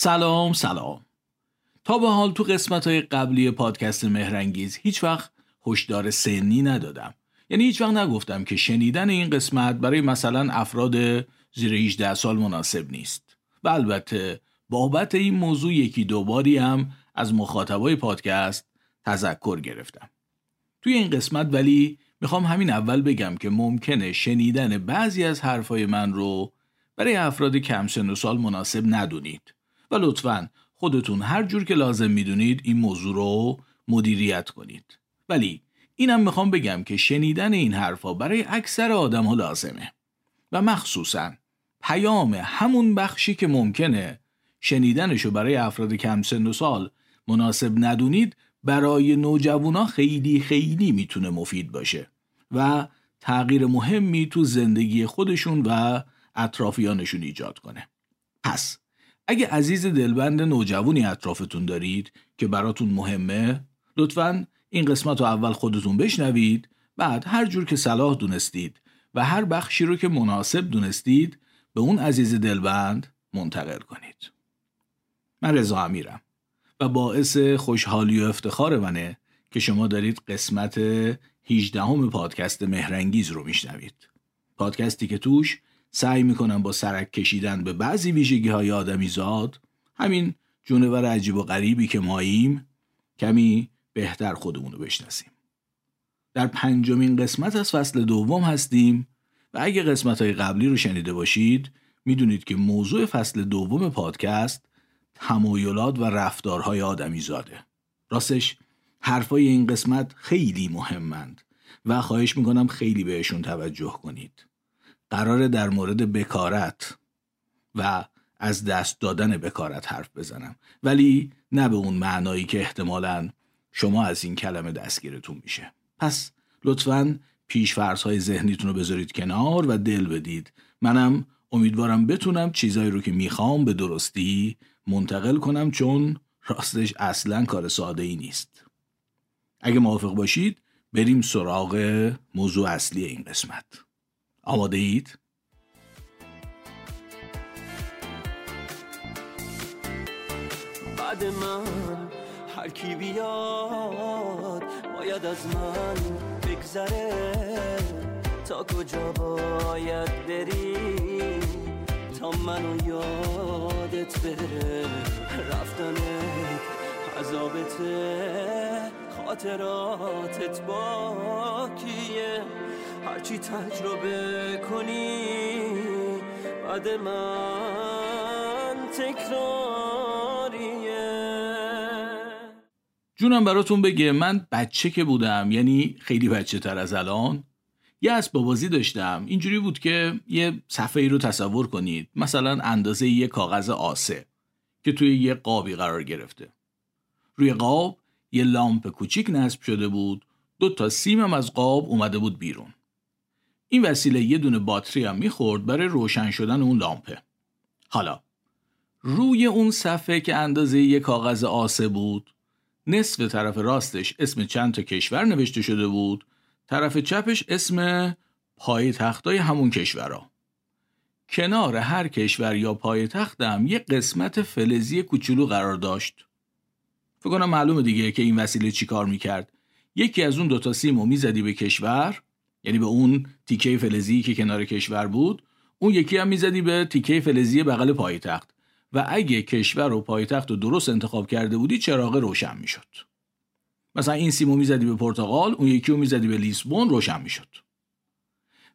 سلام سلام. تا به حال تو قسمت های قبلی پادکست مهرنگیز هیچ وقت هشدار سنی ندادم. یعنی هیچ وقت نگفتم که شنیدن این قسمت برای مثلا افراد زیر 18 سال مناسب نیست. و البته بابت این موضوع یکی دوباری هم از مخاطبای پادکست تذکر گرفتم. توی این قسمت ولی می‌خوام همین اول بگم که ممکنه شنیدن بعضی از حرفای من رو برای افراد کم سن و سال مناسب ندونید. و لطفا خودتون هر جور که لازم می‌دونید این موضوع رو مدیریت کنید. ولی اینم می‌خوام بگم که شنیدن این حرفا برای اکثر آدم ها لازمه. و مخصوصا پیام همون بخشی که ممکنه شنیدنشو برای افراد کم سن و سال مناسب ندونید برای نوجوانا خیلی خیلی می‌تونه مفید باشه و تغییر مهمی تو زندگی خودشون و اطرافیانشون ایجاد کنه. پس اگه عزیز دلبند نوجوانی اطرافتون دارید که براتون مهمه لطفا این قسمت رو اول خودتون بشنوید بعد هر جور که صلاح دونستید و هر بخشی رو که مناسب دونستید به اون عزیز دلبند منتقل کنید. من رضا امیرم و باعث خوشحالی و افتخار منه که شما دارید قسمت 18 همه پادکست مهرنگیز رو میشنوید. پادکستی که توش سعی می‌کنم با سرک کشیدن به بعضی ویژگی های آدمی زاد همین جونور عجیب و غریبی که ماییم کمی بهتر خودمون رو بشناسیم. در پنجمین قسمت از فصل دوم هستیم و اگه قسمت های قبلی رو شنیده باشید می‌دونید که موضوع فصل دوم پادکست تمایلات و رفتارهای آدمی زاده راستش حرفای این قسمت خیلی مهمند و خواهش می‌کنم خیلی بهشون توجه کنید. قراره در مورد بکارت و از دست دادن بکارت حرف بزنم. ولی نه به اون معنایی که احتمالا شما از این کلمه دستگیرتون میشه. پس لطفا پیش های ذهنیتون رو بذارید کنار و دل بدید. منم امیدوارم بتونم چیزایی رو که می‌خوام به درستی منتقل کنم چون راستش اصلا کار ساده ای نیست. اگه موافق باشید بریم سراغ موضوع اصلی این قسمت. آماده اید؟ بعد من هر کی بیاد باید از من بگذره. تا کجا باید بری؟ تا منو یادت بره. رفتنت عذابته خاطراتت باکیه. هرچی تجربه کنی بعد من تکراریه. جونم براتون بگه من بچه که بودم یعنی خیلی بچه تر از الان یه اسباب بازی داشتم. اینجوری بود که یه صفحه ای رو تصور کنید. مثلا اندازه یه کاغذ آسه که توی یه قابی قرار گرفته. روی قاب یه لامپ کوچیک نصب شده بود. دو تا سیم از قاب اومده بود بیرون. این وسیله یه دونه باتری هم می‌خورد برای روشن شدن اون لامپه. حالا روی اون صفحه که اندازه یه کاغذ آسه بود نصف طرف راستش اسم چند تا کشور نوشته شده بود طرف چپش اسم پای تختای همون کشورها. کنار هر کشور یا پای تختم یه قسمت فلزی کوچولو قرار داشت. فکر کنم معلومه دیگه که این وسیله چیکار می‌کرد. یکی از اون دوتا سیمو می‌زدی به کشور یعنی به اون تیکه فلزی که کنار کشور بود اون یکی هم می‌زدی به تیکه فلزی بغل پایتخت. و اگه کشور و پایتخت رو درست انتخاب کرده بودی چراغ روشن می‌شد. مثلا این سیمو می‌زدی به پرتغال اون یکی رو می‌زدی به لیسبون روشن می‌شد.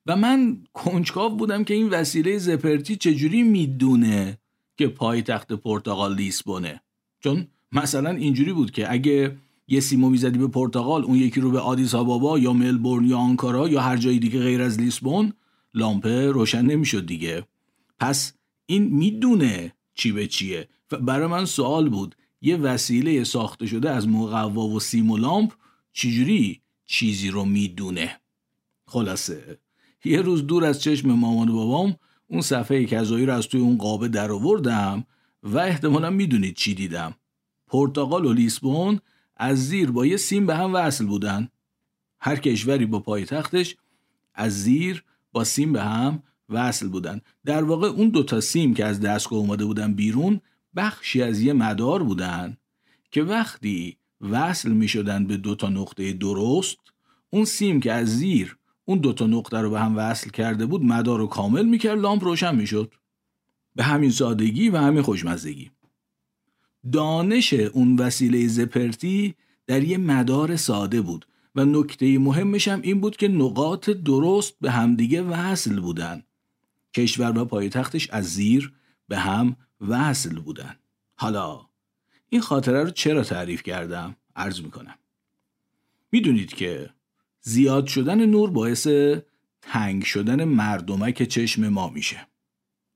و من کنجکاو بودم که این وسیله زپرتی چجوری می‌دونه که پایتخت پرتغال لیسبونه. چون مثلا اینجوری بود که اگه یه سیمو می‌زدی به پرتغال اون یکی رو به آدیس آبابا یا ملبورن یا آنکارا یا هر جای دیگه غیر از لیسبون لامپه روشن نمی‌شد دیگه. پس این می‌دونه چی به چیه. و برای من سوال بود یه وسیله ساخته شده از مقوا و سیم و لامپ چجوری چیزی رو می‌دونه؟ خلاصه یه روز دور از چشم مامان و بابام اون صفحه کذایی رو از توی اون قابه در آوردم و احتمالا می‌دونید چی دیدم. پرتغال و لیسبون از زیر با یه سیم به هم وصل بودن. هر کشوری با پایتختش از زیر با سیم به هم وصل بودن. در واقع اون دوتا سیم که از دستگاه اومده بودن بیرون بخشی از یه مدار بودن که وقتی وصل می شدن به دو تا نقطه درست اون سیم که از زیر اون دو تا نقطه رو به هم وصل کرده بود مدار رو کامل می‌کرد لامپ روشن می‌شد. به همین سادگی و همین خوشمزگی. دانش اون وسیله زپرتی در یه مدار ساده بود و نکته مهمش هم این بود که نقاط درست به همدیگه وصل بودن. کشور و پایتختش از زیر به هم وصل بودن. حالا این خاطره رو چرا تعریف کردم؟ عرض می‌کنم. می‌دونید که زیاد شدن نور باعث تنگ شدن مردمک چشم ما میشه.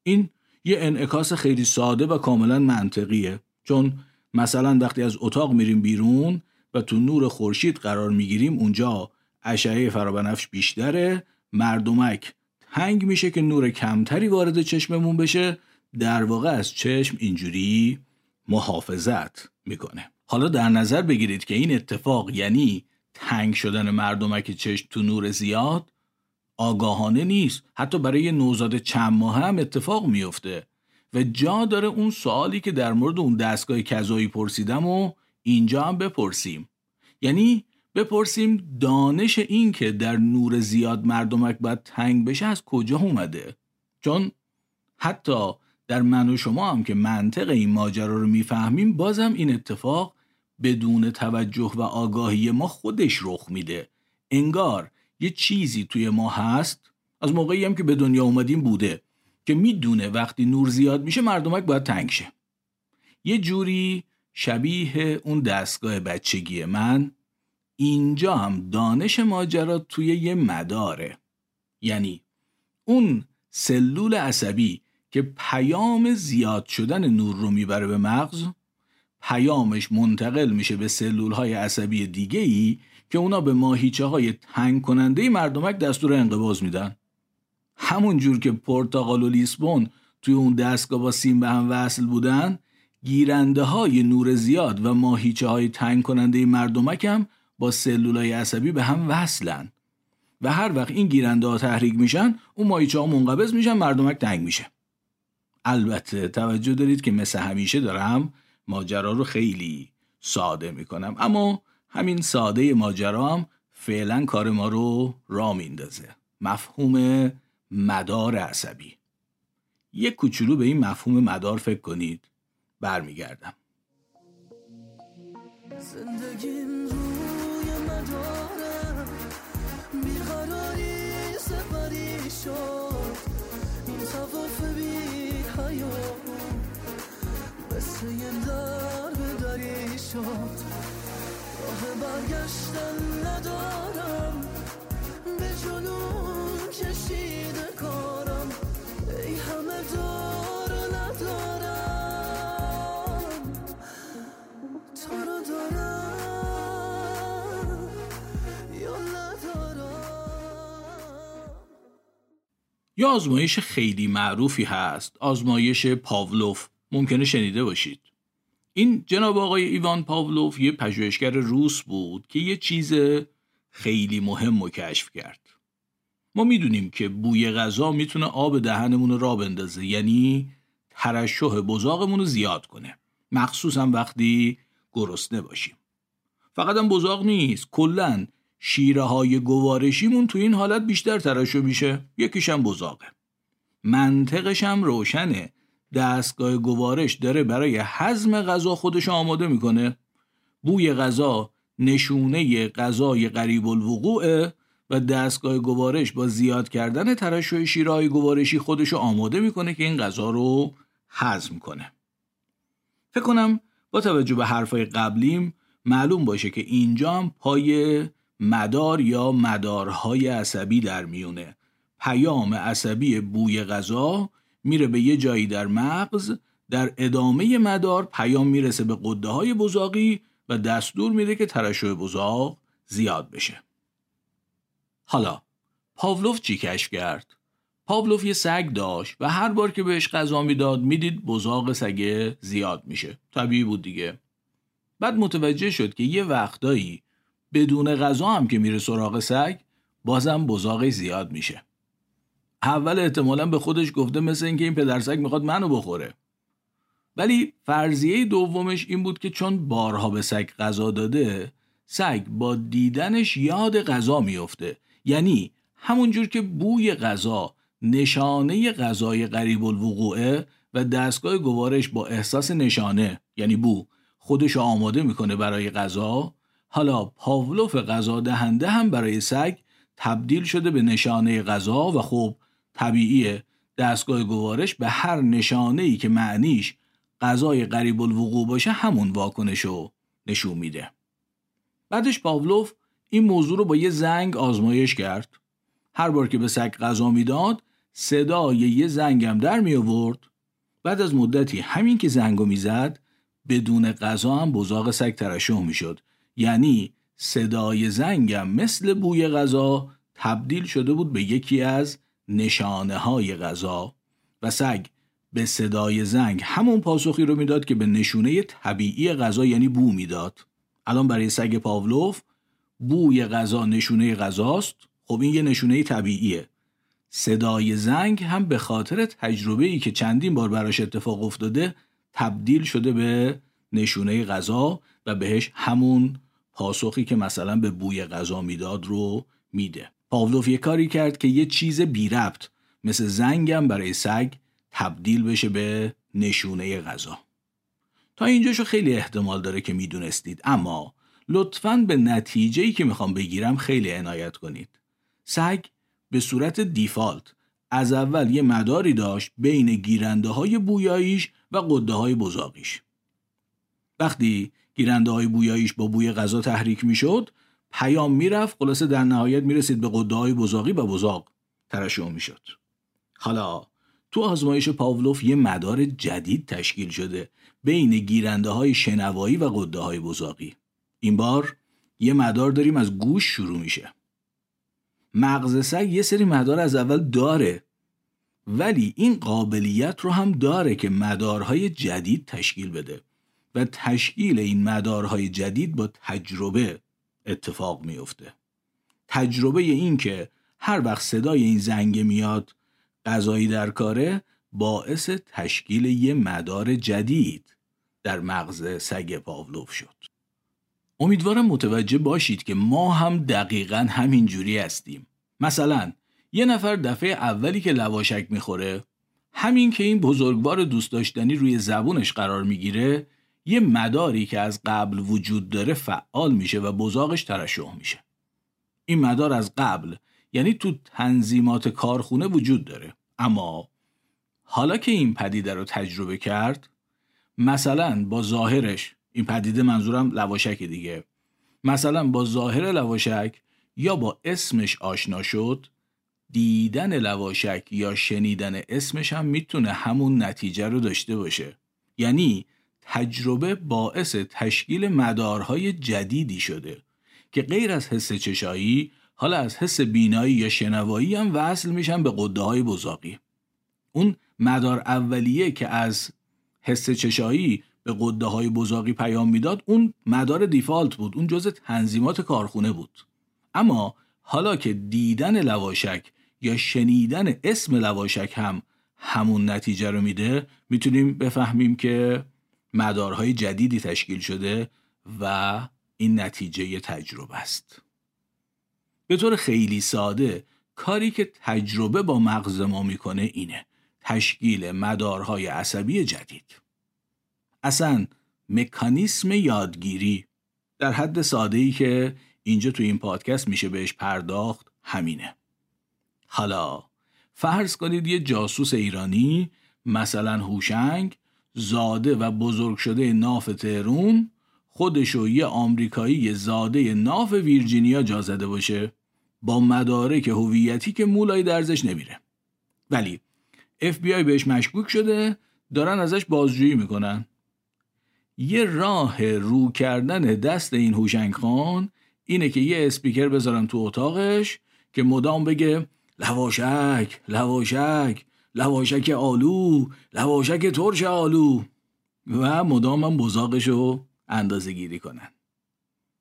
این یه انعکاس خیلی ساده و کاملا منطقیه. چون مثلا وقتی از اتاق میریم بیرون و تو نور خورشید قرار می‌گیریم اونجا اشعه فرابنفش بیشتره مردمک تنگ میشه که نور کمتری وارد چشممون بشه. در واقع از چشم اینجوری محافظت می‌کنه. حالا در نظر بگیرید که این اتفاق یعنی تنگ شدن مردمک چشم تو نور زیاد آگاهانه نیست. حتی برای نوزاد چند ماه هم اتفاق میفته و جا داره اون سوالی که در مورد اون دستگاه کذایی پرسیدم و اینجا هم بپرسیم. یعنی بپرسیم دانش این که در نور زیاد مردمک باید تنگ بشه از کجا اومده؟ چون حتی در من و شما هم که منطق این ماجرا رو می‌فهمیم بازم این اتفاق بدون توجه و آگاهی ما خودش رخ میده. انگار یه چیزی توی ما هست از موقعی هم که به دنیا اومدیم بوده. که می‌دونه وقتی نور زیاد میشه مردمک باید تنگ شه. یه جوری شبیه اون دستگاه بچگی من اینجا هم دانش ماجرا توی یه مداره. یعنی اون سلول عصبی که پیام زیاد شدن نور رو می‌بره به مغز پیامش منتقل میشه به سلول های عصبی دیگه ای که اونا به ماهیچه های تنگ کننده مردمک دستور انقباز میدن. همون جور که پرتغال و لیسبون توی اون دستگاه با سیم به هم وصل بودن گیرنده های نور زیاد و ماهیچه های تنگ کننده مردمک هم با سلول های عصبی به هم وصلن. و هر وقت این گیرنده ها تحریک میشن اون ماهیچه ها منقبض میشن مردمک تنگ میشه. البته توجه دارید که مثل همیشه دارم ماجرا رو خیلی ساده می‌کنم. اما همین ساده ماجرا هم فعلا کار ما رو را میندازه. مفهوم مدار عصبی. یک کوچولو به این مفهوم مدار فکر کنید. برمیگردم. زندگیم روی مدارم بیقراری سپری شد. این تواف بی حیات مثل یه در داری شد. راه برگشتن ندارم. به جنون ای یا آزمایش خیلی معروفی هست. آزمایش پاولوف. ممکنه شنیده باشید. این جناب آقای ایوان پاولوف یه پژوهشگر روس بود که یه چیز خیلی مهم رو کشف کرد. ما می‌دونیم که بوی غذا می‌تونه آب دهنمون رو را بندازه یعنی ترشح بزاقمون رو زیاد کنه. مخصوصا وقتی گرسنه باشیم. فقط هم بزاق نیست کلا شیره های گوارشیمون تو این حالت بیشتر ترشح میشه. یکیشم بزاقه. منطقش هم روشنه. دستگاه گوارش داره برای حزم غذا خودش آماده می‌کنه. بوی غذا نشونه غذای قریب الوقوعه. و دستگاه گوارش با زیاد کردن ترشح شیرهای گوارشی خودش آماده می‌کنه که این غذا رو هضم کنه. فکر کنم با توجه به حرفای قبلیم معلوم باشه که اینجا هم پای مدار یا مدارهای عصبی در میونه. پیام عصبی بوی غذا میره به یه جایی در مغز در ادامه مدار پیام می‌رسه به قده های بزاقی و دستور میده که ترشح بزاق زیاد بشه. حالا پاولوف چی کشف کرد؟ پاولوف یه سگ داشت و هر بار که بهش غذا می‌داد می‌دید بزاق سگه زیاد میشه. طبیعی بود دیگه. بعد متوجه شد که یه وقتایی بدون غذا هم که میره سراغ سگ بازم بزاقش زیاد میشه. اول احتمالا به خودش گفته مثل اینکه این پدرسگ می‌خواد منو بخوره. ولی فرضیه دومش این بود که چون بارها به سگ غذا داده سگ با دیدنش یاد غذا میفته. یعنی همونجور که بوی غذا نشانه غذای قریب الوقوعه و دستگاه گوارش با احساس نشانه یعنی بو خودش آماده می‌کنه برای غذا. حالا پاولوف غذا دهنده هم برای سگ تبدیل شده به نشانه غذا و خب طبیعیه. دستگاه گوارش به هر نشانه ای که معنیش غذای قریب الوقوع باشه همون واکنش رو نشون میده. بعدش پاولوف این موضوع رو با یه زنگ آزمایش کرد. هر بار که به سگ غذا می‌داد صدای یه زنگم در می آورد بعد از مدتی همین که زنگو می‌زد بدون غذا هم بزاق سگ ترشح می‌شد. یعنی صدای زنگم مثل بوی غذا تبدیل شده بود به یکی از نشانه های غذا. و سگ به صدای زنگ همون پاسخی رو می‌داد که به نشونه طبیعی غذا یعنی بو می‌داد. الان برای سگ پاولوف بوی غذا نشونه غذاست. خب این یه نشونه طبیعیه. صدای زنگ هم به خاطر تجربه ای که چندین بار براش اتفاق افتاده تبدیل شده به نشونه غذا و بهش همون پاسخی که مثلا به بوی غذا می‌داد رو میده. پاولوف یه کاری کرد که یه چیز بی ربط مثل زنگم برای سگ تبدیل بشه به نشونه غذا. تا اینجاشو خیلی احتمال داره که می‌دونستید. اما لطفا به نتیجه ای که می‌خوام بگیرم خیلی عنایت کنید. سگ به صورت دیفالت از اول یه مداری داشت بین گیرنده های بویاییش و قده های بزاقیش. وقتی گیرنده های بویاییش با بوی غذا تحریک می‌شد پیام می‌رفت خلاصه در نهایت می‌رسید به قده های بزاقی و بزاق ترشح می‌شد. حالا تو آزمایش پاولوف یه مدار جدید تشکیل شده بین گیرنده های شنوایی و قده های بزاقی. این بار یه مدار داریم از گوش شروع میشه. مغز سگ یه سری مدار از اول داره ولی این قابلیت رو هم داره که مدارهای جدید تشکیل بده و تشکیل این مدارهای جدید با تجربه اتفاق میفته. تجربه این که هر وقت صدای این زنگ میاد غذایی در کاره باعث تشکیل یه مدار جدید در مغز سگ پاولوف شد. امیدوارم متوجه باشید که ما هم دقیقا همین جوری هستیم. مثلا یه نفر دفعه اولی که لواشک می‌خوره همین که این بزرگوار دوست داشتنی روی زبونش قرار می‌گیره یه مداری که از قبل وجود داره فعال میشه و بزاقش ترشح میشه. این مدار از قبل یعنی تو تنظیمات کارخونه وجود داره. اما حالا که این پدیده رو تجربه کرد مثلا با ظاهرش این پدیده منظورم لواشک دیگه. مثلا با ظاهر لواشک یا با اسمش آشنا شد دیدن لواشک یا شنیدن اسمش هم می‌تونه همون نتیجه رو داشته باشه. یعنی تجربه باعث تشکیل مدارهای جدیدی شده که غیر از حس چشایی حالا از حس بینایی یا شنوایی هم وصل میشن به قده های بزاقی. اون مدار اولیه که از حس چشایی به قده های بزاقی پیام می‌داد اون مدار دیفالت بود اون جز تنظیمات کارخونه بود. اما حالا که دیدن لواشک یا شنیدن اسم لواشک هم همون نتیجه رو میده می‌تونیم بفهمیم که مدارهای جدیدی تشکیل شده و این نتیجه تجربه است. به طور خیلی ساده کاری که تجربه با مغز ما می‌کنه اینه تشکیل مدارهای عصبی جدید. اصلا مکانیسم یادگیری. در حد ساده ای که اینجا تو این پادکست میشه بهش پرداخت همینه. حالا فرض کنید یه جاسوس ایرانی مثلا هوشنگ زاده و بزرگ شده ناف تهرون خودشو یه آمریکایی زاده ناف ویرجینیا جا زده باشه با مدارک هویتی که مولای درزش نمیره. ولی آی بهش مشکوک شده دارن ازش بازجویی می‌کنن. یه راه رو کردن دست این هوشنگ خان اینه که یه اسپیکر بذارم تو اتاقش که مدام بگه لواشک لواشک لواشک آلو لواشک ترش آلو و مدام هم بزاقش رو اندازه گیری کنن.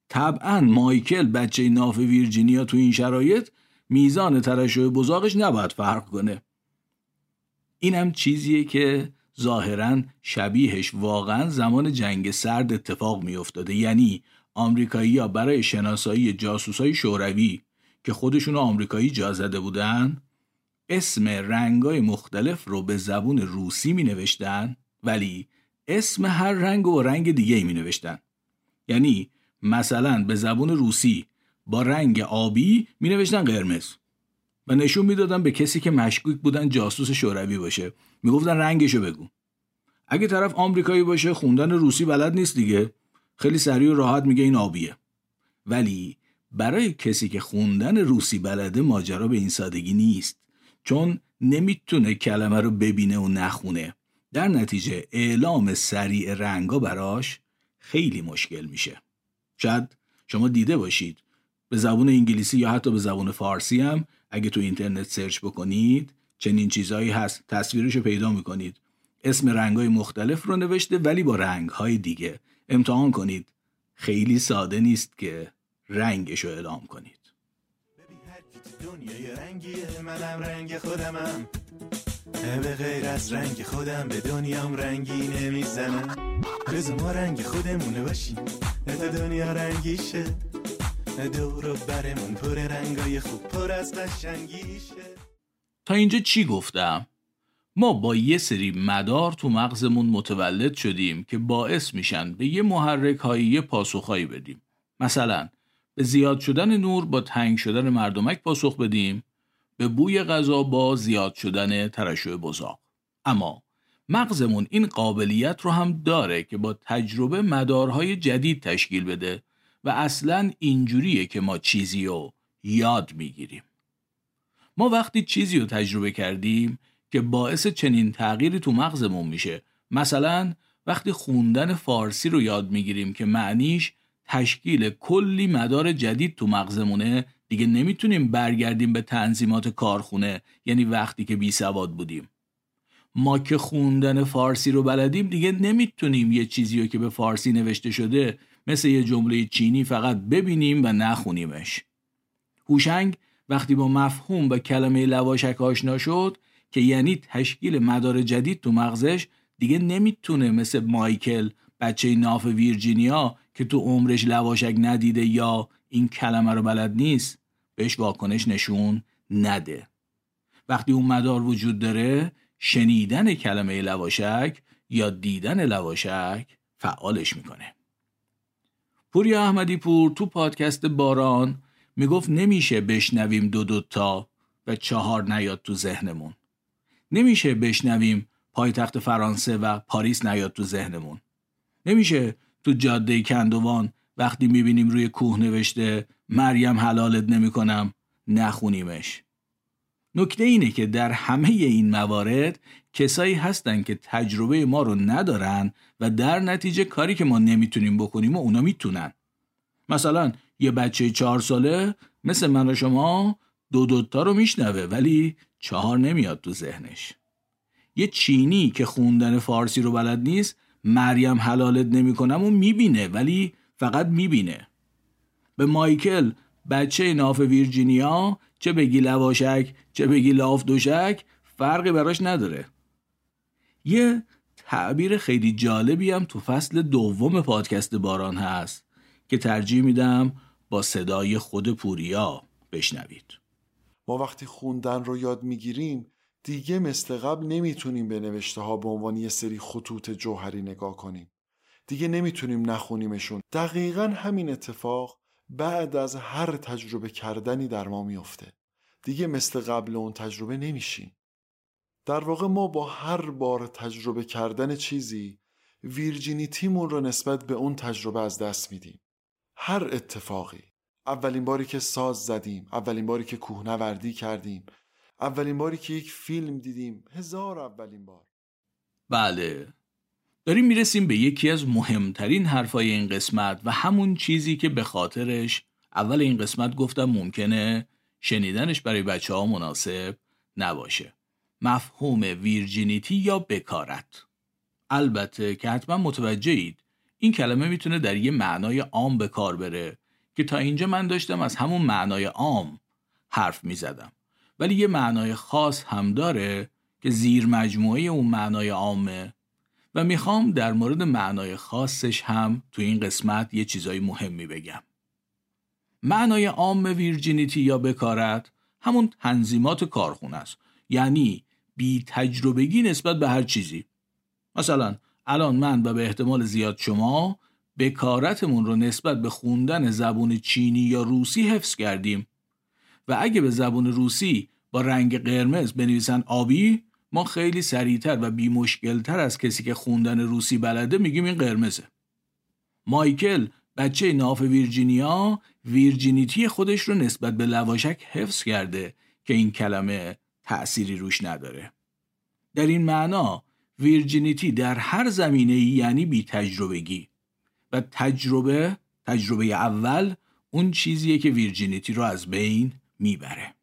طبعا مایکل بچه ناف ویرجینیا تو این شرایط میزان ترشح بزاقش نباید فرق کنه. اینم چیزیه که ظاهرا شبیهش واقعا زمان جنگ سرد اتفاق می افتاده یعنی آمریکایی ها برای شناسایی جاسوسای شوروی که خودشون آمریکایی جا زده بودن اسم رنگای مختلف رو به زبون روسی می نوشتن ولی اسم هر رنگ و رنگ دیگه می نوشتن یعنی مثلا به زبون روسی با رنگ آبی می نوشتن قرمز. و نشون می‌دادن به کسی که مشکوک بودن جاسوس شوروی باشه. می‌گفتن رنگشو بگو. اگه طرف آمریکایی باشه خوندن روسی بلد نیست دیگه. خیلی سریع و راحت میگه این آبیه. ولی برای کسی که خوندن روسی بلده ماجرا به این سادگی نیست. چون نمی‌تونه کلمه رو ببینه و نخونه. در نتیجه اعلام سریع رنگا براش خیلی مشکل میشه. شاید شما دیده باشید. به زبون انگلیسی یا حتی به زبون فارسی هم اگه تو اینترنت سرچ بکنید چنین چیزهایی هست. تصویرش رو پیدا می‌کنید. اسم رنگهای مختلف رو نوشته ولی با رنگهای دیگه. امتحان کنید. خیلی ساده نیست که رنگش رو اعلام کنید. دنیای رنگیه منم رنگ خودمم. به غیر از رنگ خودم به دنیام رنگی نمی‌زنم. بزا ما رنگ خودمونه باشیم. تا دنیا رنگیشه. دور برمون پر رنگای خوب پر از قشنگیشه تا اینجا چی گفتم؟ ما با یه سری مدار تو مغزمون متولد شدیم که باعث میشن به یه محرک هایی یه پاسخهایی بدیم. مثلا به زیاد شدن نور با تنگ شدن مردمک پاسخ بدیم به بوی غذا با زیاد شدن ترشح بزاق. اما مغزمون این قابلیت رو هم داره که با تجربه مدارهای جدید تشکیل بده و اصلا اینجوریه که ما چیزی رو یاد می‌گیریم. ما وقتی چیزی رو تجربه کردیم که باعث چنین تغییری تو مغزمون میشه مثلا وقتی خوندن فارسی رو یاد می‌گیریم که معنیش تشکیل کلی مدار جدید تو مغزمونه دیگه نمی‌تونیم برگردیم به تنظیمات کارخونه یعنی وقتی که بی سواد بودیم ما که خوندن فارسی رو بلدیم دیگه نمی‌تونیم یه چیزی رو که به فارسی نوشته شده مثل یه جمله چینی فقط ببینیم و نخونیمش. هوشنگ وقتی با مفهوم و کلمه لواشک آشنا شد که یعنی تشکیل مدار جدید تو مغزش دیگه نمی‌تونه مثل مایکل بچه ناف ویرجینیا که تو عمرش لواشک ندیده یا این کلمه رو بلد نیست بهش واکنش نشون نده. وقتی اون مدار وجود داره شنیدن کلمه لواشک یا دیدن لواشک فعالش می‌کنه. پوریا احمدی پور تو پادکست باران می‌گفت نمیشه بشنویم دو دوتا و چهار نیاد تو ذهنمون. نمیشه بشنویم پایتخت فرانسه و پاریس نیاد تو ذهنمون. نمیشه تو جاده کندوان وقتی می‌بینیم روی کوه نوشته مریم حلالت نمی‌کنم نخونیمش. نکته اینه که در همه این موارد کسایی هستن که تجربه ما رو ندارن و در نتیجه کاری که ما نمی‌تونیم بکنیم و اونا می‌تونن. مثلا یه بچه چهار ساله مثل من و شما دو دوتا رو میشنوه ولی چهار نمیاد تو ذهنش. یه چینی که خوندن فارسی رو بلد نیست مریم حلالت نمی‌کنم و می‌بینه ولی فقط می‌بینه. به مایکل بچه ناف ویرجینیا چه بگی لواشک چه بگی لاف دوشک فرقی براش نداره. یه تعبیر خیلی جالبی هم تو فصل دوم پادکست باران هست که ترجیح میدم با صدای خود پوریا بشنوید. ما وقتی خوندن رو یاد می‌گیریم دیگه مثل قبل نمی‌تونیم به نوشته ها به عنوان یه سری خطوط جوهری نگاه کنیم. دیگه نمی‌تونیم نخونیمشون. دقیقا همین اتفاق بعد از هر تجربه کردنی در ما میافته. دیگه مثل قبل اون تجربه نمیشیم. در واقع ما با هر بار تجربه کردن چیزی ویرجینیتیمون رو نسبت به اون تجربه از دست میدیم. هر اتفاقی. اولین باری که ساز زدیم اولین باری که کوهنوردی کردیم اولین باری که یک فیلم دیدیم هزار اولین بار. بله. داریم می‌رسیم به یکی از مهمترین حرفای این قسمت و همون چیزی که به خاطرش اول این قسمت گفتم ممکنه شنیدنش برای بچه ها مناسب نباشه. مفهوم ویرجینیتی یا بکارت. البته که حتما متوجهید این کلمه می‌تونه در یه معنای عام به کار بره که تا اینجا من داشتم از همون معنای عام حرف می‌زدم. ولی یه معنای خاص هم داره که زیر مجموعه اون معنای عامه و می‌خوام در مورد معنای خاصش هم تو این قسمت یه چیزای مهمی بگم. معنای عام ویرجینیتی یا بکارت همون تنظیمات کارخونه است. یعنی بی تجربگی نسبت به هر چیزی. مثلا الان من و به احتمال زیاد شما بکارتمون رو نسبت به خوندن زبون چینی یا روسی حفظ کردیم. و اگه به زبون روسی با رنگ قرمز بنویسن آبی ما خیلی سریعتر و بی مشکلتر از کسی که خوندن روسی بلده میگیم این قرمزه. مایکل بچه ناف ویرجینیا ویرجینیتی خودش رو نسبت به لواشک حفظ کرده که این کلمه تأثیری روش نداره. در این معنا ویرجینیتی در هر زمینه یعنی بی تجربگی. و تجربه تجربه اول اون چیزیه که ویرجینیتی رو از بین می‌بره.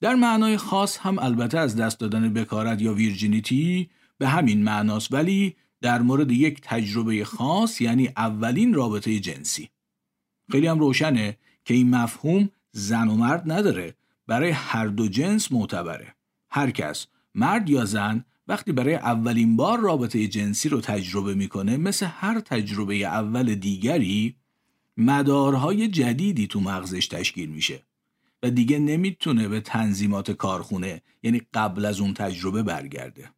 در معنای خاص هم البته از دست دادن بکارت یا ویرجینیتی به همین معناست ولی در مورد یک تجربه خاص یعنی اولین رابطه جنسی. خیلی هم روشنه که این مفهوم زن و مرد نداره برای هر دو جنس معتبره. هر کس مرد یا زن وقتی برای اولین بار رابطه جنسی رو تجربه می‌کنه مثل هر تجربه اول دیگری مدارهای جدیدی تو مغزش تشکیل میشه. و دیگه نمی‌تونه به تنظیمات کارخونه یعنی قبل از اون تجربه برگرده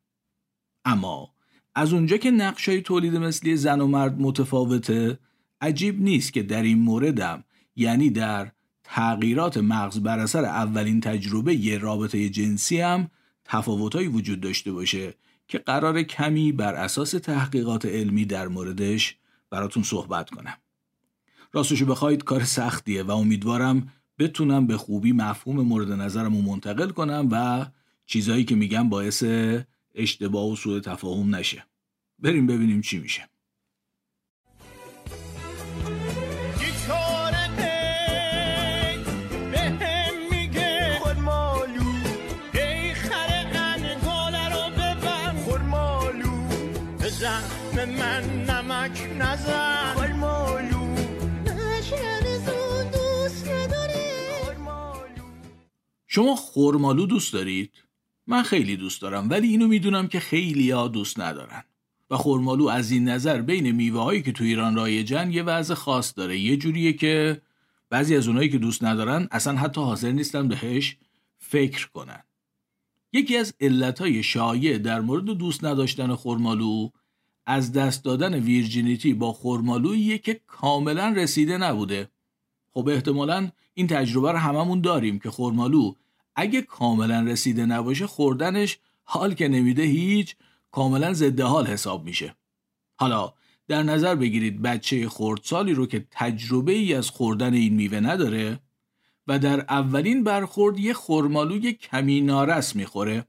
اما از اونجا که نقشای تولید مثلی زن و مرد متفاوته عجیب نیست که در این موردم یعنی در تغییرات مغز بر اثر اولین تجربه یه رابطه جنسی هم تفاوتهایی وجود داشته باشه که قرار کمی بر اساس تحقیقات علمی در موردش براتون صحبت کنم. راستشو بخواید کار سختیه و امیدوارم بتونم به خوبی مفهوم مورد نظرم رو منتقل کنم و چیزهایی که میگم باعث اشتباه و سوء تفاهم نشه. بریم ببینیم چی میشه. شما خورمالو دوست دارید؟ من خیلی دوست دارم ولی اینو می‌دونم که خیلی ها دوست ندارن. و خورمالو از این نظر بین میوه هایی که تو ایران رایجن یه وضع خاص داره. یه جوریه که بعضی از اونایی که دوست ندارن اصلا حتی حاضر نیستن بهش فکر کنن. یکی از علتهای شایع در مورد دوست نداشتن خورمالو از دست دادن ویرجینیتی با خورمالوییه که کاملا رسیده نبوده. خب احتمالا این تجربه رو هممون داریم که خورمالو اگه کاملا رسیده نباشه خوردنش حال که نمیده هیچ کاملا ضد حال حساب میشه. حالا در نظر بگیرید بچه خردسالی رو که تجربه ای از خوردن این میوه نداره و در اولین برخورد یه خورمالوی کمی نارس می‌خوره.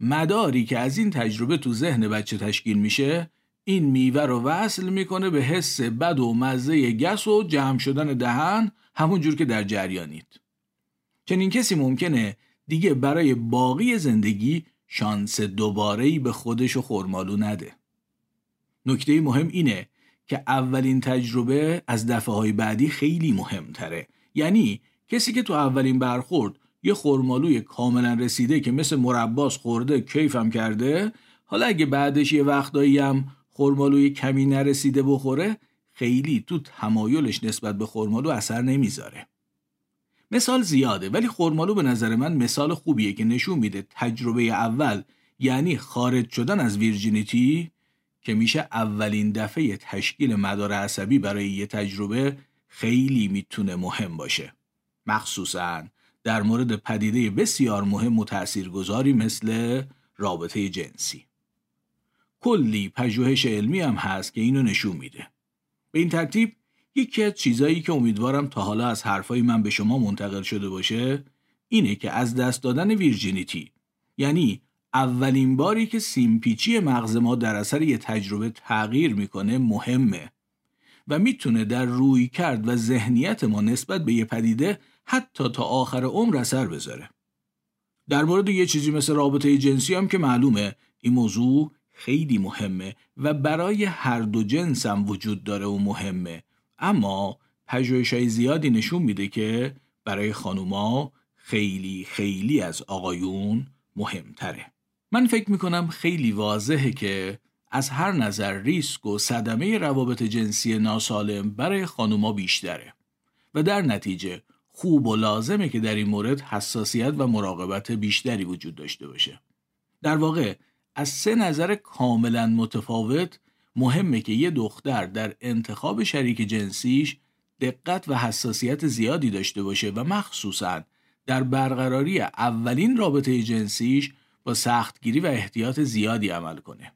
مداری که از این تجربه تو ذهن بچه تشکیل میشه این میوه رو وصل می‌کنه به حس بد و مزه گس و جمع شدن دهن همون جور که در جریانید. چنین کسی ممکنه دیگه برای باقی زندگی شانس دوباره به خودش و خورمالو نده. نکته مهم اینه که اولین تجربه از دفعه های بعدی خیلی مهمتره. یعنی کسی که تو اولین برخورد یه خورمالوی کاملا رسیده که مثل مرباس خورده کیفم کرده حالا اگه بعدش یه وقتایی هم خورمالوی کمی نرسیده بخوره خیلی تو تمایلش نسبت به خورمالو اثر نمی‌ذاره. مثال زیاده ولی خورمالو به نظر من مثال خوبیه که نشون میده تجربه اول یعنی خارج شدن از ویرجینیتی که میشه اولین دفعه تشکیل مدار عصبی برای یه تجربه خیلی می‌تونه مهم باشه. مخصوصا در مورد پدیده بسیار مهم و تاثیرگذاری مثل رابطه جنسی. کلی پژوهش علمی هم هست که اینو نشون میده. به این ترتیب یکی از چیزایی که امیدوارم تا حالا از حرفای من به شما منتقل شده باشه اینه که از دست دادن ویرجینیتی یعنی اولین باری که سیمپیچی مغز ما در اثر یه تجربه تغییر می‌کنه مهمه و می‌تونه در روی کرد و ذهنیت ما نسبت به یه پدیده حتی تا آخر عمر اثر بذاره. در مورد یه چیزی مثل رابطه جنسی هم که معلومه این موضوع خیلی مهمه و برای هر دو جنس هم وجود داره و مهمه اما پژوهش های زیادی نشون میده که برای خانوما خیلی خیلی از آقایون مهمتره من فکر می‌کنم خیلی واضحه که از هر نظر ریسک و صدمه روابط جنسی ناسالم برای خانوما بیشتره و در نتیجه خوب و لازمه که در این مورد حساسیت و مراقبت بیشتری وجود داشته باشه. در واقع از سه نظر کاملا متفاوت مهمه که یه دختر در انتخاب شریک جنسیش دقت و حساسیت زیادی داشته باشه و مخصوصا در برقراری اولین رابطه جنسیش با سختگیری و احتیاط زیادی عمل کنه.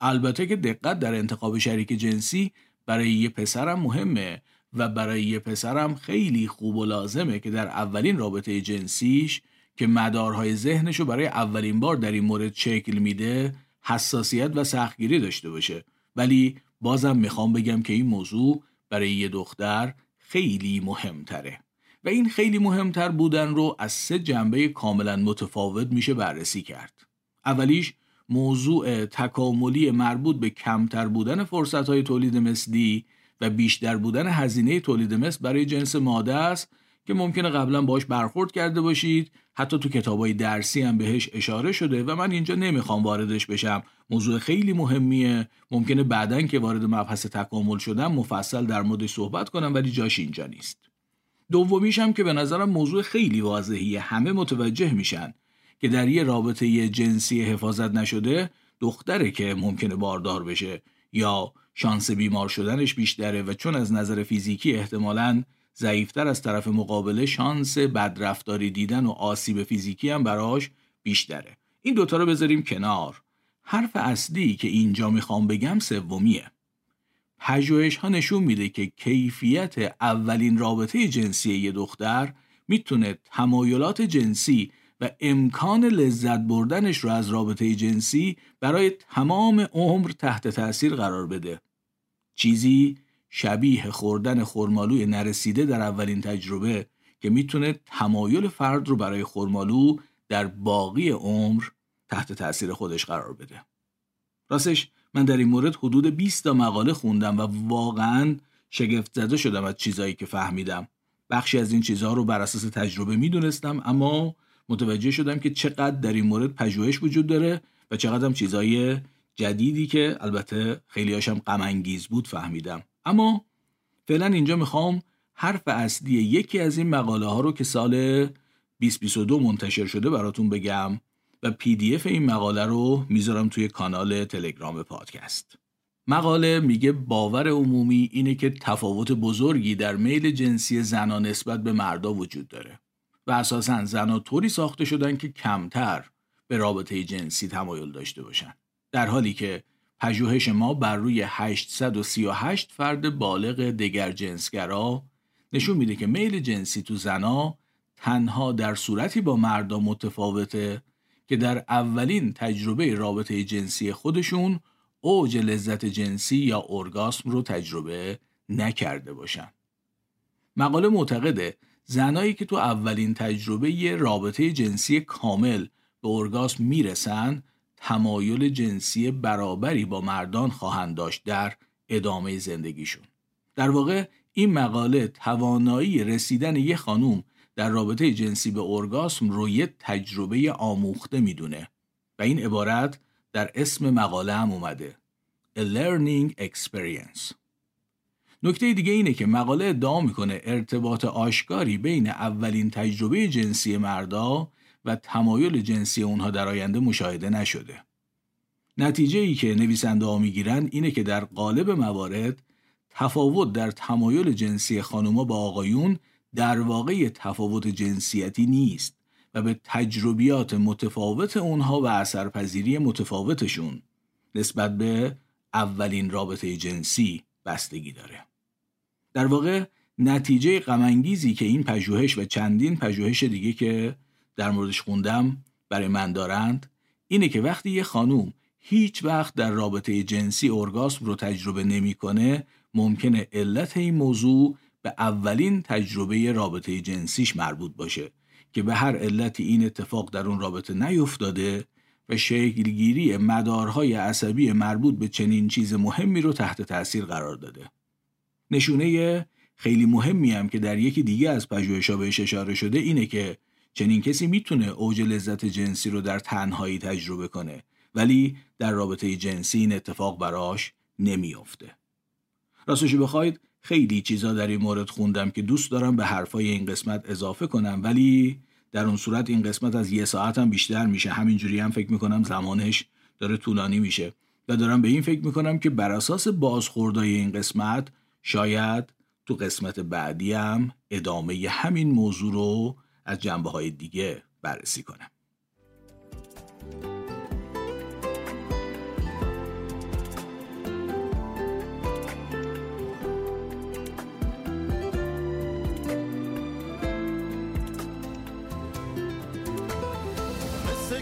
البته که دقت در انتخاب شریک جنسی برای یه پسرم مهمه و برای یه پسرم خیلی خوب و لازمه که در اولین رابطه جنسیش که مدارهای ذهنشو برای اولین بار در این مورد شکل میده حساسیت و سختگیری داشته باشه. ولی بازم می‌خوام بگم که این موضوع برای یه دختر خیلی مهمتره. و این خیلی مهمتر بودن رو از سه جنبه کاملا متفاوت میشه بررسی کرد. اولیش موضوع تکاملی مربوط به کمتر بودن فرصتهای تولید مثلی و بیشتر بودن هزینه تولید مثل برای جنس ماده است که ممکنه قبلا باش برخورد کرده باشید. حتی تو کتابای درسی هم بهش اشاره شده و من اینجا نمی‌خوام واردش بشم. موضوع خیلی مهمیه. ممکنه بعدا که وارد مبحث تکامل شدم مفصل در موردش صحبت کنم ولی جاش اینجا نیست. دومیش هم که به نظرم موضوع خیلی واضحیه. همه متوجه میشن که در یه رابطه جنسی حفاظت نشده دختره که ممکنه باردار بشه. یا شانس بیمار شدنش بیشتره و چون از نظر فیزیکی احتمالاً ضعیفتر از طرف مقابله شانس بدرفتاری دیدن و آسیب فیزیکی هم براش بیشتره. این دوتا رو بذاریم کنار. حرف اصلی که اینجا می‌خوام بگم سومیه. پژوهش ها نشون میده که کیفیت اولین رابطه جنسی یه دختر می‌تونه تمایلات جنسی و امکان لذت بردنش رو از رابطه جنسی برای تمام عمر تحت تاثیر قرار بده. چیزی شبیه خوردن خرمالوی نرسیده در اولین تجربه که می‌تونه تمایل فرد رو برای خرمالو در باقی عمر تحت تاثیر خودش قرار بده. راستش من در این مورد حدود 20 تا مقاله خوندم و واقعا شگفت زده شدم از چیزایی که فهمیدم. بخشی از این چیزها رو بر اساس تجربه می‌دونستم اما متوجه شدم که چقدر در این مورد پژوهش وجود داره و چقدر هم چیزای جدیدی که البته خیلی هاشم غم بود فهمیدم. اما فعلا اینجا می‌خوام حرف اصلی یکی از این مقاله ها رو که سال 2022 منتشر شده براتون بگم و پی دی اف این مقاله رو می‌ذارم توی کانال تلگرام پادکست. مقاله میگه باور عمومی اینه که تفاوت بزرگی در میل جنسی زنان نسبت به مردا وجود داره و اساسا زنها طوری ساخته شدن که کمتر به رابطه جنسی تمایل داشته باشن در حالی که پژوهش ما بر روی 838 فرد بالغ دگر جنسگرا نشون میده که میل جنسی تو زنا تنها در صورتی با مردا متفاوته که در اولین تجربه رابطه جنسی خودشون اوج لذت جنسی یا ارگاسم رو تجربه نکرده باشن. مقاله معتقده زنایی که تو اولین تجربه یه رابطه جنسی کامل به ارگاسم می‌رسن تمایل جنسی برابری با مردان خواهند داشت در ادامه زندگیشون. در واقع این مقاله توانایی رسیدن یه خانوم در رابطه جنسی به ارگاسم رو یه تجربه آموخته می‌دونه و این عبارت در اسم مقاله هم اومده. A Learning Experience. نکته دیگه اینه که مقاله ادعا می‌کنه ارتباط آشکاری بین اولین تجربه جنسی مردا و تمایل جنسی اونها در آینده مشاهده نشده. نتیجه ای که نویسنده ها می‌گیرن اینه که در قالب موارد تفاوت در تمایل جنسی خانوما با آقایون در واقع تفاوت جنسیتی نیست و به تجربیات متفاوت اونها و اثرپذیری متفاوتشون نسبت به اولین رابطه جنسی بستگی داره. در واقع نتیجه غمانگیزی که این پژوهش و چندین پژوهش دیگه که در موردش خوندم برای من دارند اینه که وقتی یه خانوم هیچ وقت در رابطه جنسی ارگاسم رو تجربه نمی‌کنه ممکنه علت این موضوع به اولین تجربه رابطه جنسیش مربوط باشه که به هر علتی این اتفاق در اون رابطه نیفتاده و شکلگیری مدارهای عصبی مربوط به چنین چیز مهمی رو تحت تاثیر قرار داده. نشونه خیلی مهمی هم که در یکی دیگه از پژوهش‌ها بهش اشاره شده اینه که چنین کسی می‌تونه اوج لذت جنسی رو در تنهایی تجربه کنه ولی در رابطه جنسی این اتفاق براش نمیافته. راستش بخواید خیلی چیزا در این مورد خوندم که دوست دارم به حرفای این قسمت اضافه کنم ولی در اون صورت این قسمت از یه ساعت هم بیشتر میشه همینجوری هم فکر می‌کنم زمانش داره طولانی میشه و دارم به این فکر می‌کنم که بر اساس بازخوردای این قسمت شاید تو قسمت بعدی هم ادامه همین موضوع رو از جنبه های دیگه بررسی کنم.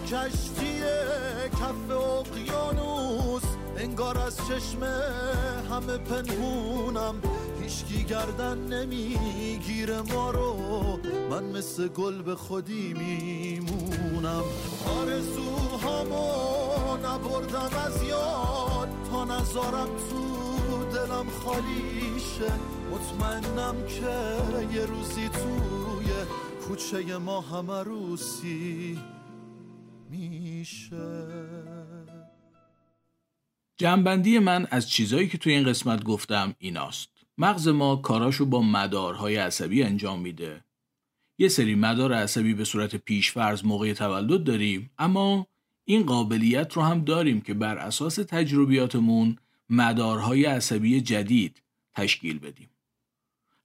کشتی کف اقیانوس انگار از چشم همه پنهونم. هیچکی گردن نمی‌گیره ما رو. من مثل گل به خودی میمونم. آرزوهامو نبردم از یاد. تا نزارم تو دلم خالیشه. مطمئنم که یه روزی توی کوچه ما همه روسی میشه. جنبندی من از چیزایی که توی این قسمت گفتم ایناست. مغز ما کاراشو با مدارهای عصبی انجام میده. یه سری مدار عصبی به صورت پیشفرض موقع تولد داریم اما این قابلیت رو هم داریم که بر اساس تجربیاتمون مدارهای عصبی جدید تشکیل بدیم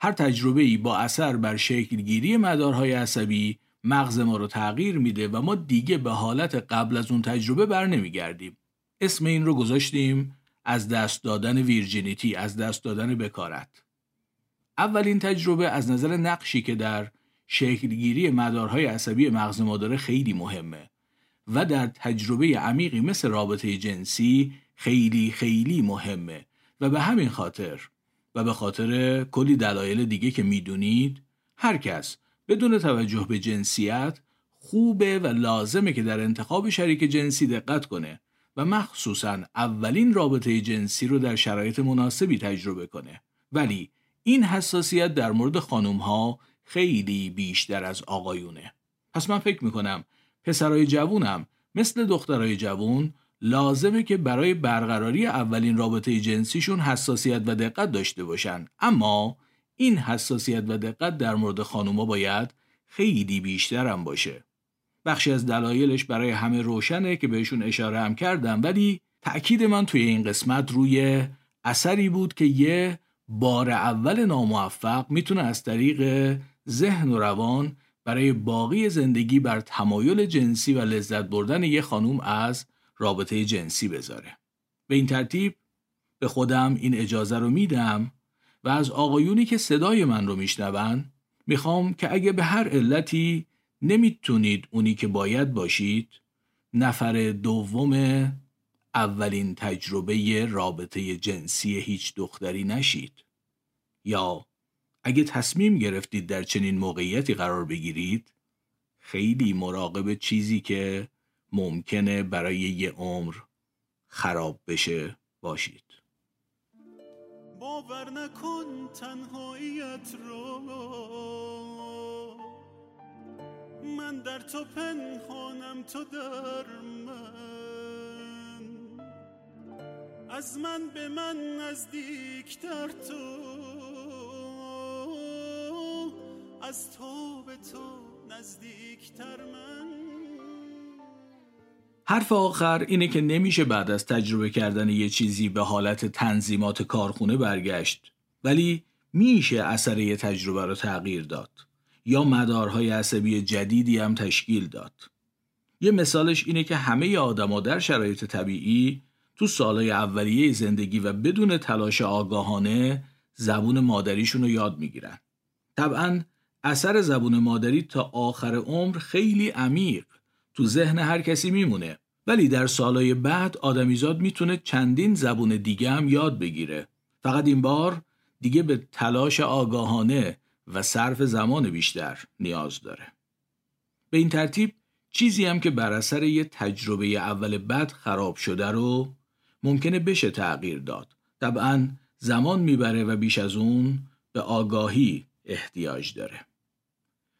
هر تجربه ای با اثر بر شکلگیری مدارهای عصبی مغز ما رو تغییر میده و ما دیگه به حالت قبل از اون تجربه بر نمیگردیم. اسم این رو گذاشتیم از دست دادن ویرجینیتی از دست دادن بکارت. اولین تجربه از نظر نقشی که در شکلگیری مدارهای عصبی مغز ما داره خیلی مهمه و در تجربه عمیقی مثل رابطه جنسی خیلی خیلی مهمه و به همین خاطر و به خاطر کلی دلایل دیگه که می‌دونید هر کس بدون توجه به جنسیت خوبه و لازمه که در انتخاب شریک جنسی دقت کنه و مخصوصا اولین رابطه جنسی رو در شرایط مناسبی تجربه کنه. ولی این حساسیت در مورد خانم ها خیلی بیشتر از آقایونه پس من فکر می‌کنم پسرای جوونم مثل دخترای جوون لازمه که برای برقراری اولین رابطه جنسیشون حساسیت و دقت داشته باشن اما این حساسیت و دقت در مورد خانوما باید خیلی بیشتر هم باشه. بخشی از دلایلش برای همه روشنه که بهشون اشاره هم کردم ولی تأکید من توی این قسمت روی اثری بود که یه بار اول ناموفق می‌تونه از طریق ذهن و روان برای باقی زندگی بر تمایل جنسی و لذت بردن یه خانوم از رابطه جنسی بذاره. به این ترتیب به خودم این اجازه رو میدم و از آقایونی که صدای من رو میشنون می‌خوام که اگه به هر علتی نمی‌تونید اونی که باید باشید نفر دوم اولین تجربه رابطه جنسی هیچ دختری نشید یا اگه تصمیم گرفتید در چنین موقعیتی قرار بگیرید خیلی مراقب چیزی که ممکنه برای یه عمر خراب بشه باشید. باور نکن تنهاییت رو. من در تو پنهانم تو در من. از من به من نزدیکتر تو. از تو به تو نزدیکتر من. حرف آخر اینه که نمیشه بعد از تجربه کردن یه چیزی به حالت تنظیمات کارخونه برگشت ولی میشه اثر یه تجربه رو تغییر داد یا مدارهای عصبی جدیدی هم تشکیل داد. یه مثالش اینه که همه آدما در شرایط طبیعی تو سالهای اولیه زندگی و بدون تلاش آگاهانه زبون مادریشون رو یاد می‌گیرن. طبعا اثر زبون مادری تا آخر عمر خیلی عمیق تو ذهن هر کسی میمونه. ولی در سالهای بعد آدمیزاد می‌تونه چندین زبون دیگه هم یاد بگیره. فقط این بار دیگه به تلاش آگاهانه و صرف زمان بیشتر نیاز داره. به این ترتیب چیزی هم که بر اثر یه تجربه اول بد خراب شده رو ممکنه بشه تغییر داد. طبعا زمان می‌بره و بیش از اون به آگاهی احتیاج داره.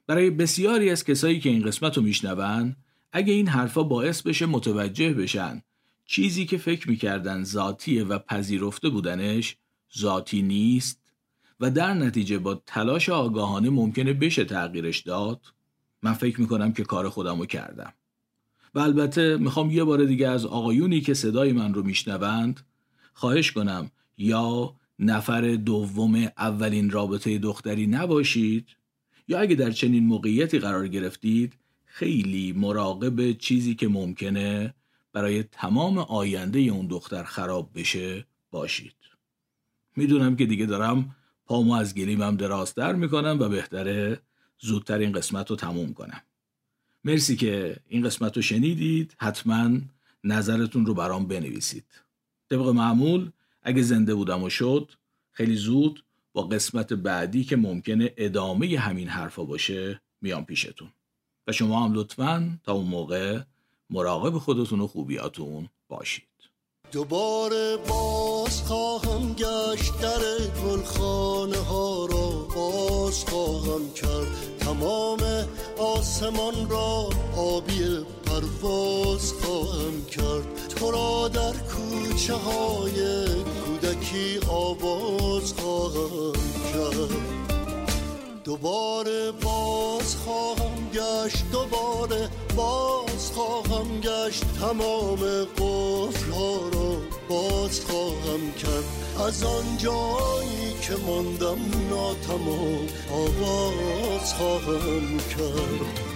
برای بسیاری از کسایی که این قسمت رو میشنون اگه این حرفا باعث بشه متوجه بشن چیزی که فکر می‌کردن ذاتیه و پذیرفته بودنش ذاتی نیست و در نتیجه با تلاش آگاهانه ممکنه بشه تغییرش داد من فکر می‌کنم که کار خودم رو کردم. و البته می‌خوام یه بار دیگه از آقایونی که صدای من رو میشنوند خواهش کنم یا نفر دوم اولین رابطه دختری نباشید. یا اگه در چنین موقعیتی قرار گرفتید خیلی مراقب چیزی که ممکنه برای تمام آینده اون دختر خراب بشه باشید. می‌دونم که دیگه دارم پامو از گلیمم درازتر می‌کنم و بهتره زودتر این قسمت رو تموم کنم. مرسی که این قسمت رو شنیدید. حتما نظرتون رو برام بنویسید. طبق معمول اگه زنده بودم و شد خیلی زود با قسمت بعدی که ممکنه ادامه همین حرفا باشه میام پیشتون. و شما هم لطفا تا اون موقع مراقب خودتون و خوبیاتون باشید. دوباره باز خواهم گشت در گلخانه ها را. باز خواهم کرد تمام آسمان را آبی پرواز خواهم کرد. تو را در کوچه های کودکی آواز خواهم کرد. دوباره باز خواهم گشت دوباره باز خواهم گشت. تمام قفل ها را باز خواهم کرد. از آن جایی که ماندم ناتمام آواز خواهم کرد.